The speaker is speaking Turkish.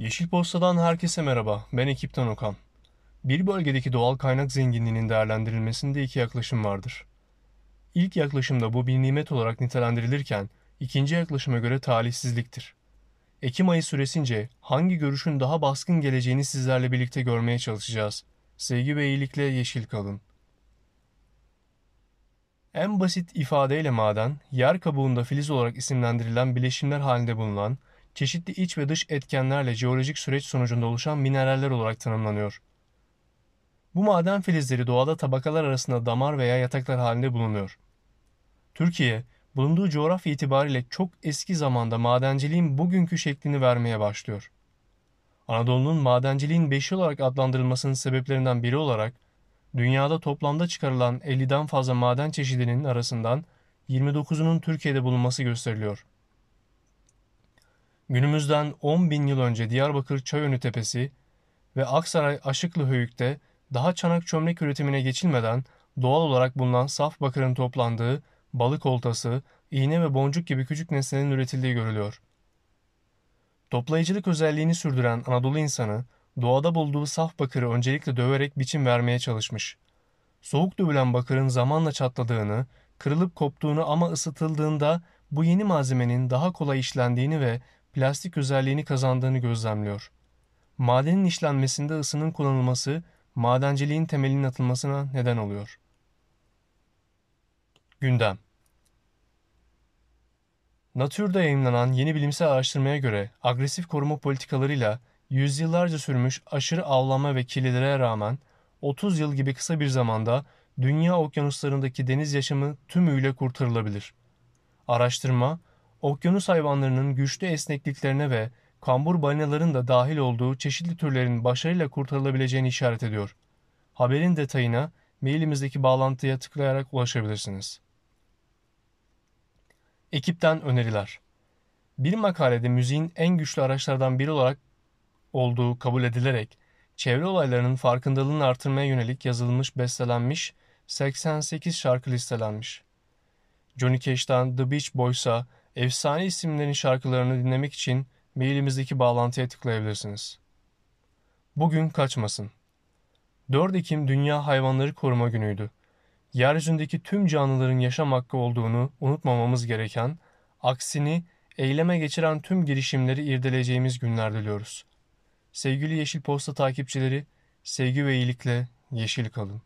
Yeşil Posta'dan herkese merhaba. Ben ekipten Okan. Bir bölgedeki doğal kaynak zenginliğinin değerlendirilmesinde iki yaklaşım vardır. İlk yaklaşımda bu bir nimet olarak nitelendirilirken, ikinci yaklaşıma göre talihsizliktir. Ekim ayı süresince hangi görüşün daha baskın geleceğini sizlerle birlikte görmeye çalışacağız. Sevgi ve iyilikle yeşil kalın. En basit ifadeyle maden, yer kabuğunda filiz olarak isimlendirilen bileşimler halinde bulunan, çeşitli iç ve dış etkenlerle jeolojik süreç sonucunda oluşan mineraller olarak tanımlanıyor. Bu maden filizleri doğada tabakalar arasında damar veya yataklar halinde bulunuyor. Türkiye, bulunduğu coğrafya itibariyle çok eski zamanda madenciliğin bugünkü şeklini vermeye başlıyor. Anadolu'nun madenciliğin beşi olarak adlandırılmasının sebeplerinden biri olarak, dünyada toplamda çıkarılan 50'den fazla maden çeşidinin arasından 29'unun Türkiye'de bulunması gösteriliyor. Günümüzden 10 bin yıl önce Diyarbakır Çayönü Tepesi ve Aksaray Aşıklı Höyük'te daha çanak çömlek üretimine geçilmeden doğal olarak bulunan saf bakırın toplandığı balık oltası, iğne ve boncuk gibi küçük nesnelerin üretildiği görülüyor. Toplayıcılık özelliğini sürdüren Anadolu insanı doğada bulduğu saf bakırı öncelikle döverek biçim vermeye çalışmış. Soğuk dövülen bakırın zamanla çatladığını, kırılıp koptuğunu ama ısıtıldığında bu yeni malzemenin daha kolay işlendiğini ve plastik özelliğini kazandığını gözlemliyor. Madenin işlenmesinde ısının kullanılması madenciliğin temelinin atılmasına neden oluyor. Gündem Natür'de yayınlanan yeni bilimsel araştırmaya göre agresif koruma politikalarıyla yüzyıllarca sürmüş aşırı avlanma ve kirlilere rağmen 30 yıl gibi kısa bir zamanda dünya okyanuslarındaki deniz yaşamı tümüyle kurtarılabilir. Araştırma, okyanus hayvanlarının güçlü esnekliklerine ve kambur balinaların da dahil olduğu çeşitli türlerin başarıyla kurtarılabileceğini işaret ediyor. Haberin detayına mailimizdeki bağlantıya tıklayarak ulaşabilirsiniz. Ekipten öneriler. Bir makalede müziğin en güçlü araçlardan biri olarak olduğu kabul edilerek çevre olaylarının farkındalığını artırmaya yönelik yazılmış, bestelenmiş 88 şarkı listelenmiş. Johnny Cash'tan The Beach Boys'a efsane isimlerin şarkılarını dinlemek için mailimizdeki bağlantıya tıklayabilirsiniz. Bugün kaçmasın. 4 Ekim Dünya Hayvanları Koruma Günü'ydü. Yeryüzündeki tüm canlıların yaşam hakkı olduğunu unutmamamız gereken, aksini eyleme geçiren tüm girişimleri irdeleyeceğimiz günler diliyoruz. Sevgili Yeşil Posta takipçileri, sevgi ve iyilikle yeşil kalın.